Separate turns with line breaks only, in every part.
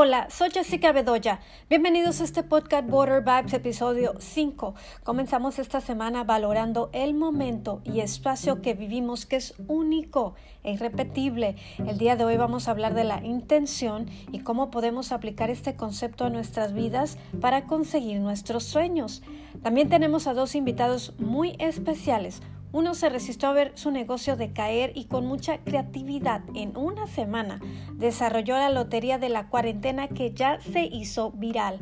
Hola, soy Jessica Bedoya. Bienvenidos a este podcast Border Vibes episodio 5. Comenzamos esta semana valorando el momento y espacio que vivimos que es único e irrepetible. El día de hoy vamos a hablar de la intención y cómo podemos aplicar este concepto a nuestras vidas para conseguir nuestros sueños. También tenemos a dos invitados muy especiales. Uno se resistió a ver su negocio decaer y con mucha creatividad en una semana desarrolló la lotería de la cuarentena que ya se hizo viral.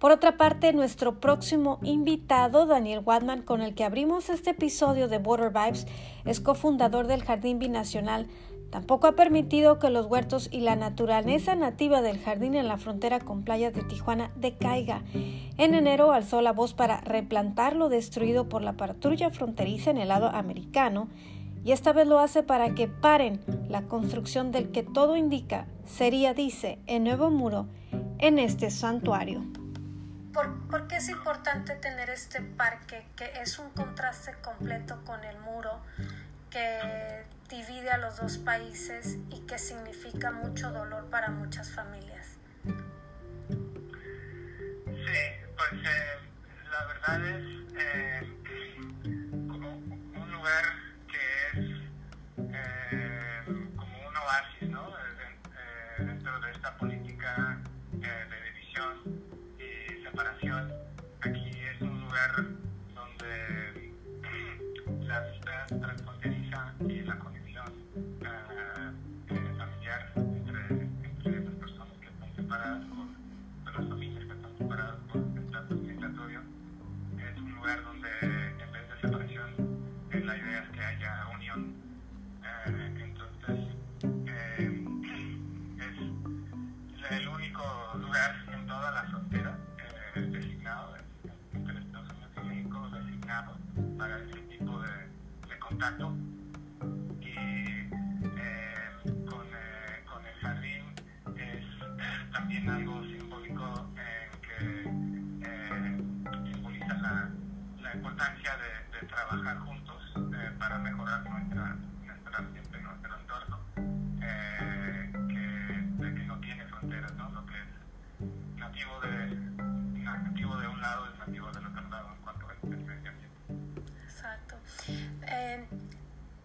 Por otra parte, nuestro próximo invitado, Daniel Wadman, con el que abrimos este episodio de Border Vibes, es cofundador del Jardín Binacional Tampoco ha permitido que los huertos y la naturaleza nativa del jardín en la frontera con playas de Tijuana decaiga. En enero alzó la voz para replantar lo destruido por la patrulla fronteriza en el lado americano y esta vez lo hace para que paren la construcción del que todo indica sería, dice, el nuevo muro en este santuario.
¿Por, qué es importante tener este parque que es un contraste completo con el muro que divide a los dos países y que significa mucho dolor para muchas familias.
Sí, pues eh, la verdad es eh, como un lugar que es eh, como un oasis, ¿no? dentro de esta política de división y separación. Aquí es un lugar contacto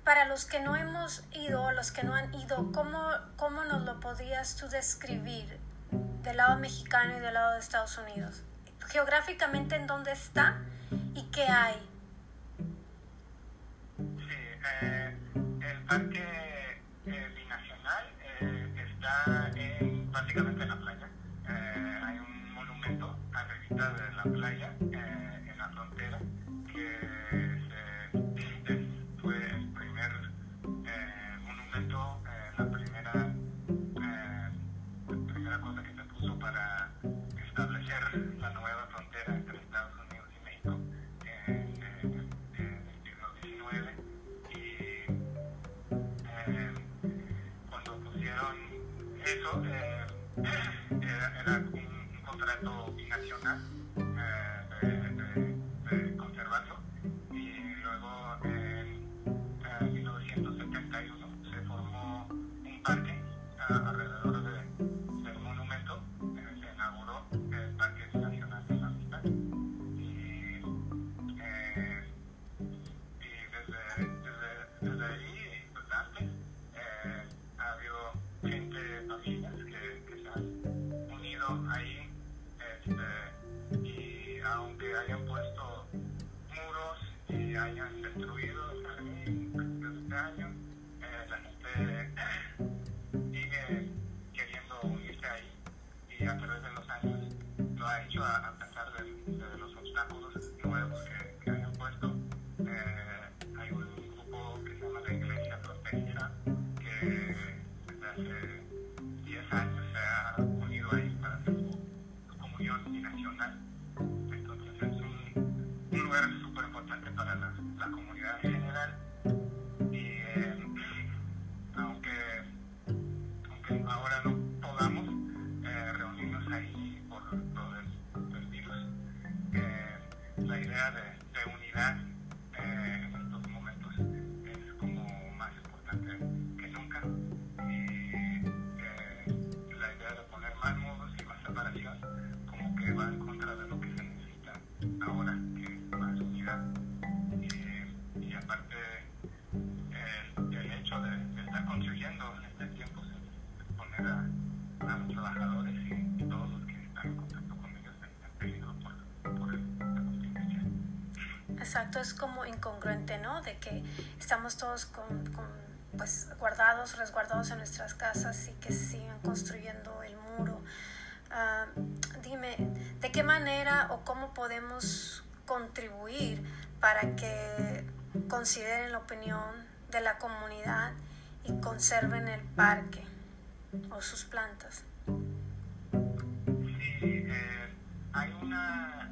Para
los que no hemos ido, los que no han ido, ¿cómo, ¿cómo nos lo podrías tú describir del lado mexicano y del lado de Estados Unidos? Geográficamente, ¿en dónde está y qué hay?
Sí, eh, el parque eh, binacional eh, está en, básicamente en la playa. Eh, hay un monumento arribita de la playa, a, pesar de, de, los obstáculos nuevos que, que hayan puesto. Eh, hay un grupo que se llama la Iglesia Fronteriza que desde hace
exacto, es como incongruente, ¿no? De que estamos todos pues guardados, resguardados en nuestras casas y que sigan construyendo el muro. Ah, dime, ¿de qué manera o cómo podemos contribuir para que consideren la opinión de la comunidad y conserven el parque o sus plantas?
Sí, eh, hay una,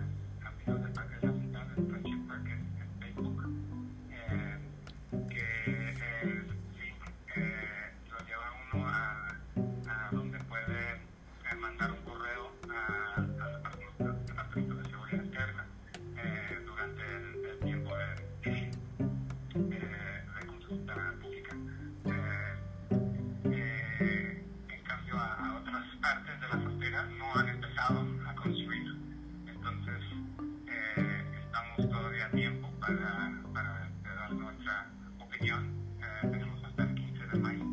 tiempo para, para dar nuestra opinión. Eh, tenemos hasta el 15 de mayo.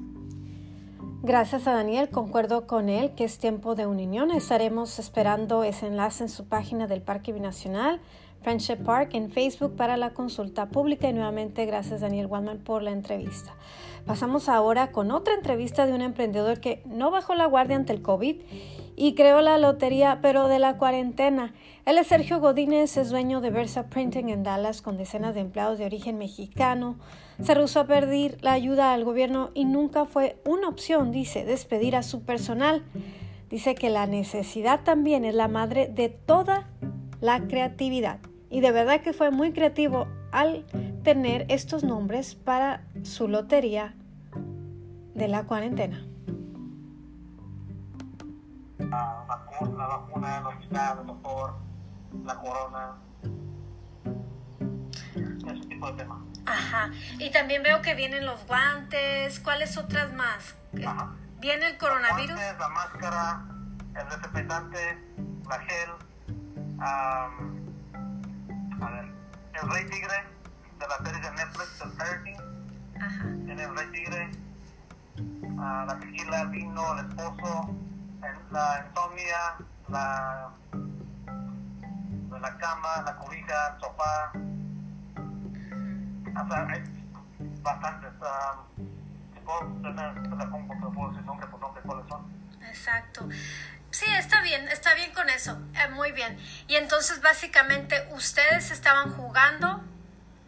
Gracias a Daniel, concuerdo con él que es tiempo de unión. Estaremos esperando ese enlace en su página del Parque Binacional, Friendship Park, en Facebook para la consulta pública. Y nuevamente, gracias Daniel Waldman por la entrevista. Pasamos ahora con otra entrevista de un emprendedor que no bajó la guardia ante el COVID y creó la lotería, pero de la cuarentena. Él es Sergio Godínez, es dueño de Versa Printing en Dallas con decenas de empleados de origen mexicano. Se rehusó a pedir la ayuda al gobierno y nunca fue una opción, dice, despedir a su personal. Dice que la necesidad también es la madre de toda la creatividad. Y de verdad que fue muy creativo al tener estos nombres para su lotería de la cuarentena.
La vacuna, la vacuna, el hospital, el doctor, la corona, ese tipo de temas.
Ajá. Y también veo que vienen los guantes. ¿Cuáles otras más?
Ajá.
¿Viene el
Los
coronavirus?
guantes, la máscara, el desinfectante, la gel, am, a ver, el Rey Tigre de la serie de Netflix, el Fire King,
Ajá.
tiene el Rey Tigre, ah, la tequila, el vino, el esposo, la insomnia, la, la cama, la cobija, el sofá. O sea, hay bastantes. si puedo la pongo, nombre por cuáles son.
Exacto. Sí, está bien, está bien con eso. Eh, muy bien. Y entonces básicamente ustedes estaban jugando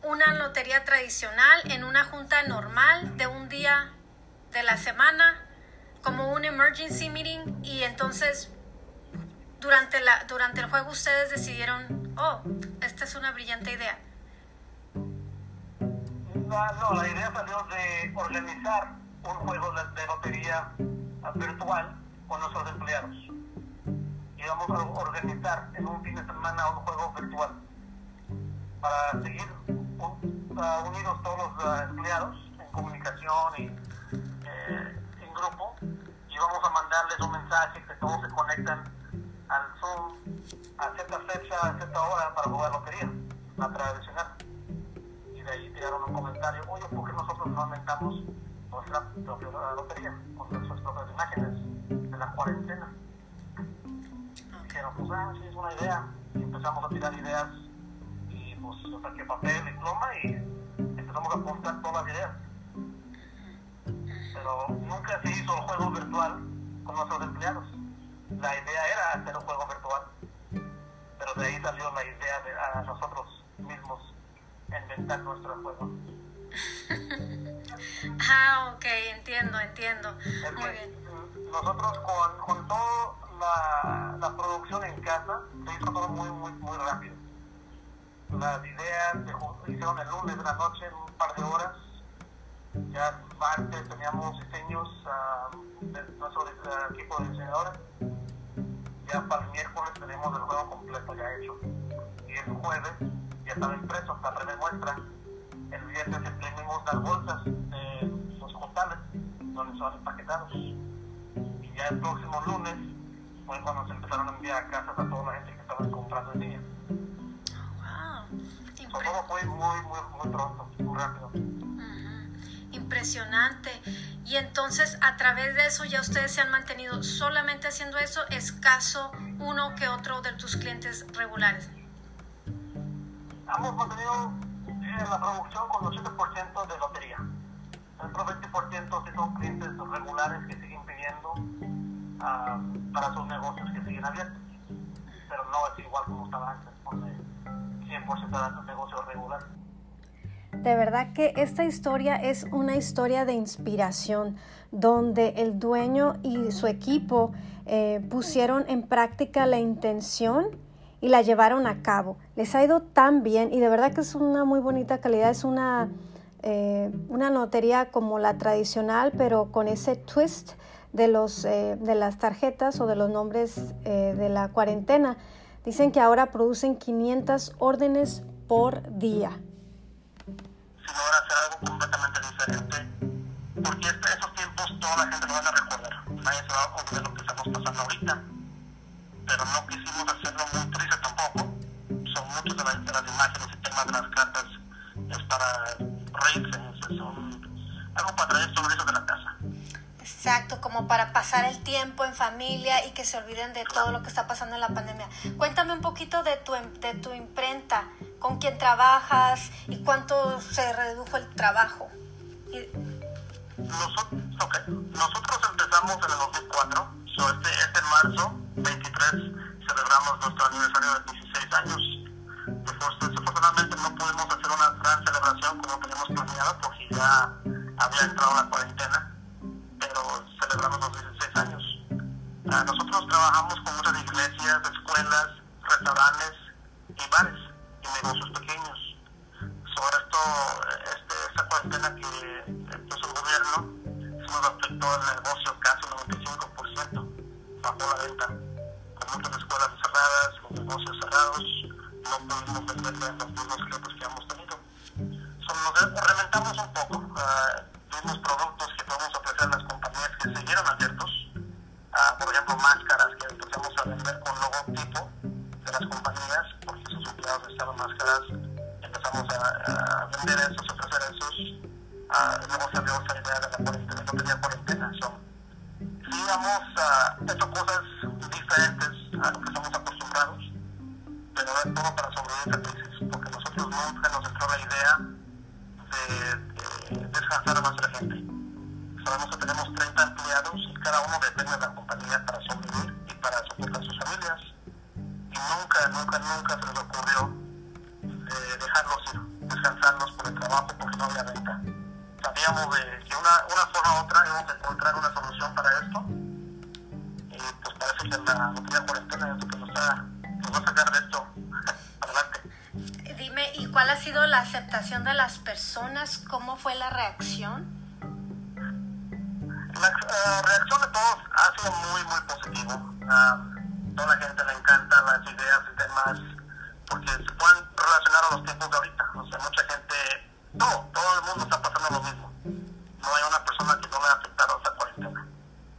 una lotería tradicional en una junta normal de un día de la semana, como un emergency meeting, y entonces durante, la, durante el juego ustedes decidieron, oh, esta es una brillante idea.
No, la idea salió de organizar un juego de, lotería virtual con nuestros empleados. Y vamos a organizar en un fin de semana un juego virtual para seguir un- ah, unidos todos los empleados en comunicación y eh, en grupo. Vamos a mandarles un mensaje que todos se conectan al Zoom a cierta fecha, a cierta hora para jugar lotería, la tradicional y de ahí tiraron un comentario, oye, ¿por qué nosotros no inventamos nuestra propia lotería con nuestras propias imágenes de la cuarentena? Dijeron, pues ah, sí, es una idea. Y empezamos a tirar ideas y pues yo saqué papel y pluma y empezamos a apuntar todas las ideas. Pero nunca se hizo el juego virtual con nuestros empleados. La idea era hacer un juego virtual, pero de ahí salió la idea de a nosotros mismos inventar nuestro juego.
Ah, ok, entiendo, entiendo.
Es
Muy bien.
nosotros con, con toda la, la producción en casa se hizo todo muy, muy, muy rápido. Las ideas se hicieron el lunes de la noche en un par de horas. Ya el martes teníamos diseños ah, de nuestro ah, equipo de diseñadores. Ya para el miércoles tenemos el juego completo ya hecho. Y el jueves ya estaba impreso la primera muestra. El viernes imprimimos las bolsas de los costales donde son empaquetados. Y ya el próximo lunes fue cuando se empezaron a enviar a casas a toda la gente que estaba comprando en línea.
Wow.
So,
Impre-
todo fue muy, muy, muy pronto, muy rápido.
Ujú. Impresionante. Y entonces a través de eso ya ustedes se han mantenido solamente haciendo eso, escaso uno que otro de tus clientes regulares.
Hemos mantenido eh, la producción con 80% de lotería. Otro 20% sí son clientes regulares que siguen pidiendo ah, para sus negocios que siguen abiertos. Pero no es igual como estaba antes, donde 100% de negocios regulares.
De verdad que esta historia es una historia de inspiración, donde el dueño y su equipo eh, pusieron en práctica la intención y la llevaron a cabo. Les ha ido tan bien y de verdad que es una muy bonita calidad, es una, eh, una notería como la tradicional, pero con ese twist de, los, eh, de las tarjetas o de los nombres de la cuarentena. Dicen que ahora producen 500 órdenes por día
sino ahora hacer algo completamente diferente, porque esos tiempos toda la gente lo van a recordar, nadie se va a olvidar lo que estamos pasando ahorita, pero no quisimos hacerlo muy triste tampoco, son muchas de, de las imágenes y temas de las cartas es para reírse, son algo para traer sonrisas de la casa.
Exacto, como para pasar el tiempo en familia y que se olviden de todo lo que está pasando en la pandemia. Cuéntame un poquito de tu, de tu imprenta con quién trabajas y cuánto se redujo el trabajo.
Nosotros, empezamos en el 2004, este, este marzo 23 celebramos nuestro aniversario de 16 años. Desafortunadamente no pudimos hacer una gran celebración como teníamos planeado porque ya había entrado la cuarentena, vimos productos que 30 empleados y cada uno depende de la compañía toda la gente le encanta las ideas y temas porque se pueden relacionar a los tiempos de ahorita. O sea, mucha gente, no, todo el mundo está pasando lo mismo. No hay una persona que no le ha afectado esta cuarentena,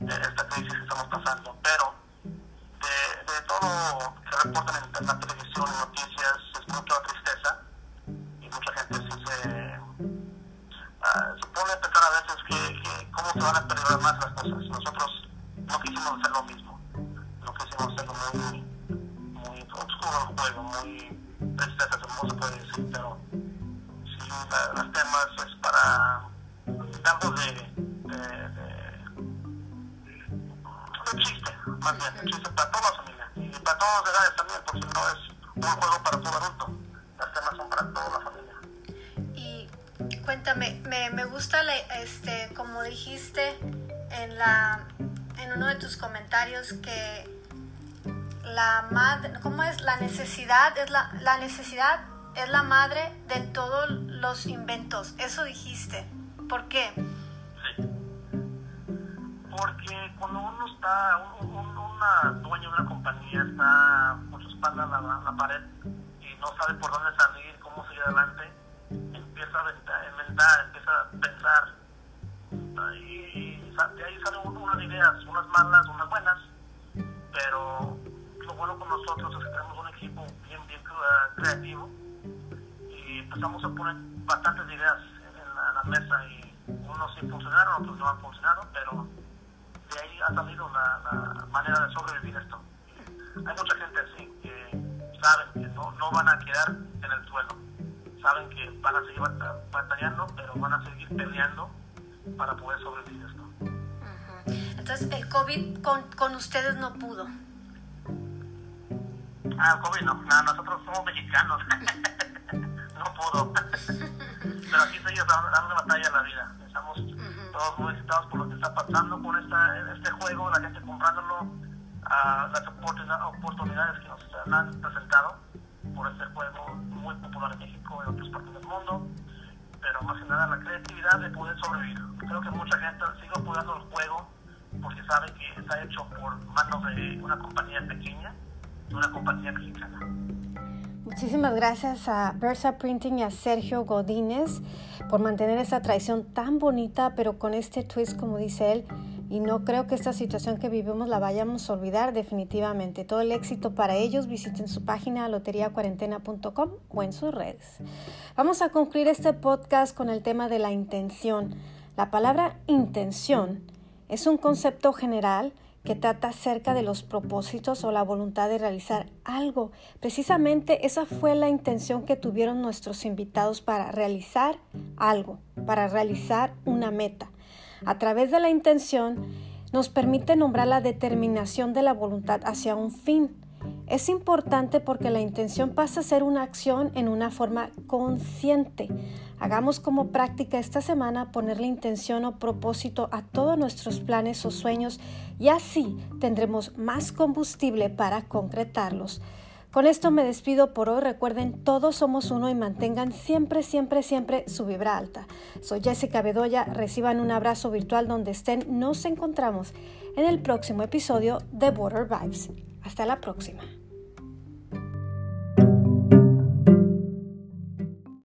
esta crisis que estamos pasando. Pero de, todo que reportan en la televisión y noticias es mucha tristeza y mucha gente sí se, uh, se a pensar a veces que, que cómo se van a perder más las cosas. Nosotros no quisimos hacer lo mismo no quisimos hacerlo muy, muy oscuro el juego, muy tristeza, como se puede decir, pero sí, la, los temas es para campos de, de, de, de chiste, más bien, de chiste para toda la familia y para todas las edades también, porque no es un juego para todo adulto, los temas son para toda la familia.
Y cuéntame, me, me gusta, la, este, como dijiste en la en uno de tus comentarios que la madre, ¿cómo es? La necesidad es la, la necesidad es la madre de todos los inventos. Eso dijiste. ¿Por qué?
Sí. Porque cuando uno está, un, un una dueño de una compañía está con su espalda en la, la, pared y no sabe por dónde salir, cómo seguir adelante, empieza a inventar, empieza a pensar y de ahí unas unas malas, unas buenas, pero lo bueno con nosotros es que tenemos un equipo bien, bien creativo y empezamos a poner bastantes ideas en la, mesa y uno Algunos sí funcionaron, otros no han funcionado, pero de ahí ha salido la, manera de sobrevivir esto. Hay mucha gente así que saben que no, no van a quedar en el suelo, saben que van a seguir batallando, pero van a seguir peleando para poder sobrevivir esto.
Entonces, el COVID con, con ustedes no pudo.
Ah, el COVID no, no nosotros somos mexicanos. no pudo. pero aquí seguimos dando batalla a la vida. Estamos todos muy excitados por lo que está pasando con esta, este juego, la gente comprándolo, a las oportunidades que nos han presentado por este juego muy popular en México y en otras partes del mundo, pero más que nada la creatividad de poder sobrevivir. Creo que mucha gente sigue apoyando el juego porque sabe que está hecho por manos de una compañía pequeña, de una compañía mexicana.
Muchísimas gracias a Versa Printing y a Sergio Godínez por mantener esa tradición tan bonita, pero con este twist, como dice él, y no creo que esta situación que vivimos la vayamos a olvidar definitivamente. Todo el éxito para ellos, visiten su página loteriacuarentena.com o en sus redes. Vamos a concluir este podcast con el tema de la intención. La palabra intención es un concepto general que trata acerca de los propósitos o la voluntad de realizar algo. Precisamente esa fue la intención que tuvieron nuestros invitados para realizar algo, para realizar una meta. A través de la intención nos permite nombrar la determinación de la voluntad hacia un fin. Es importante porque la intención pasa a ser una acción en una forma consciente. Hagamos como práctica esta semana ponerle intención o propósito a todos nuestros planes o sueños y así tendremos más combustible para concretarlos. Con esto me despido por hoy. Recuerden, todos somos uno y mantengan siempre, siempre, siempre su vibra alta. Soy Jessica Bedoya. Reciban un abrazo virtual donde estén. Nos encontramos en el próximo episodio de Border Vibes. Hasta la próxima.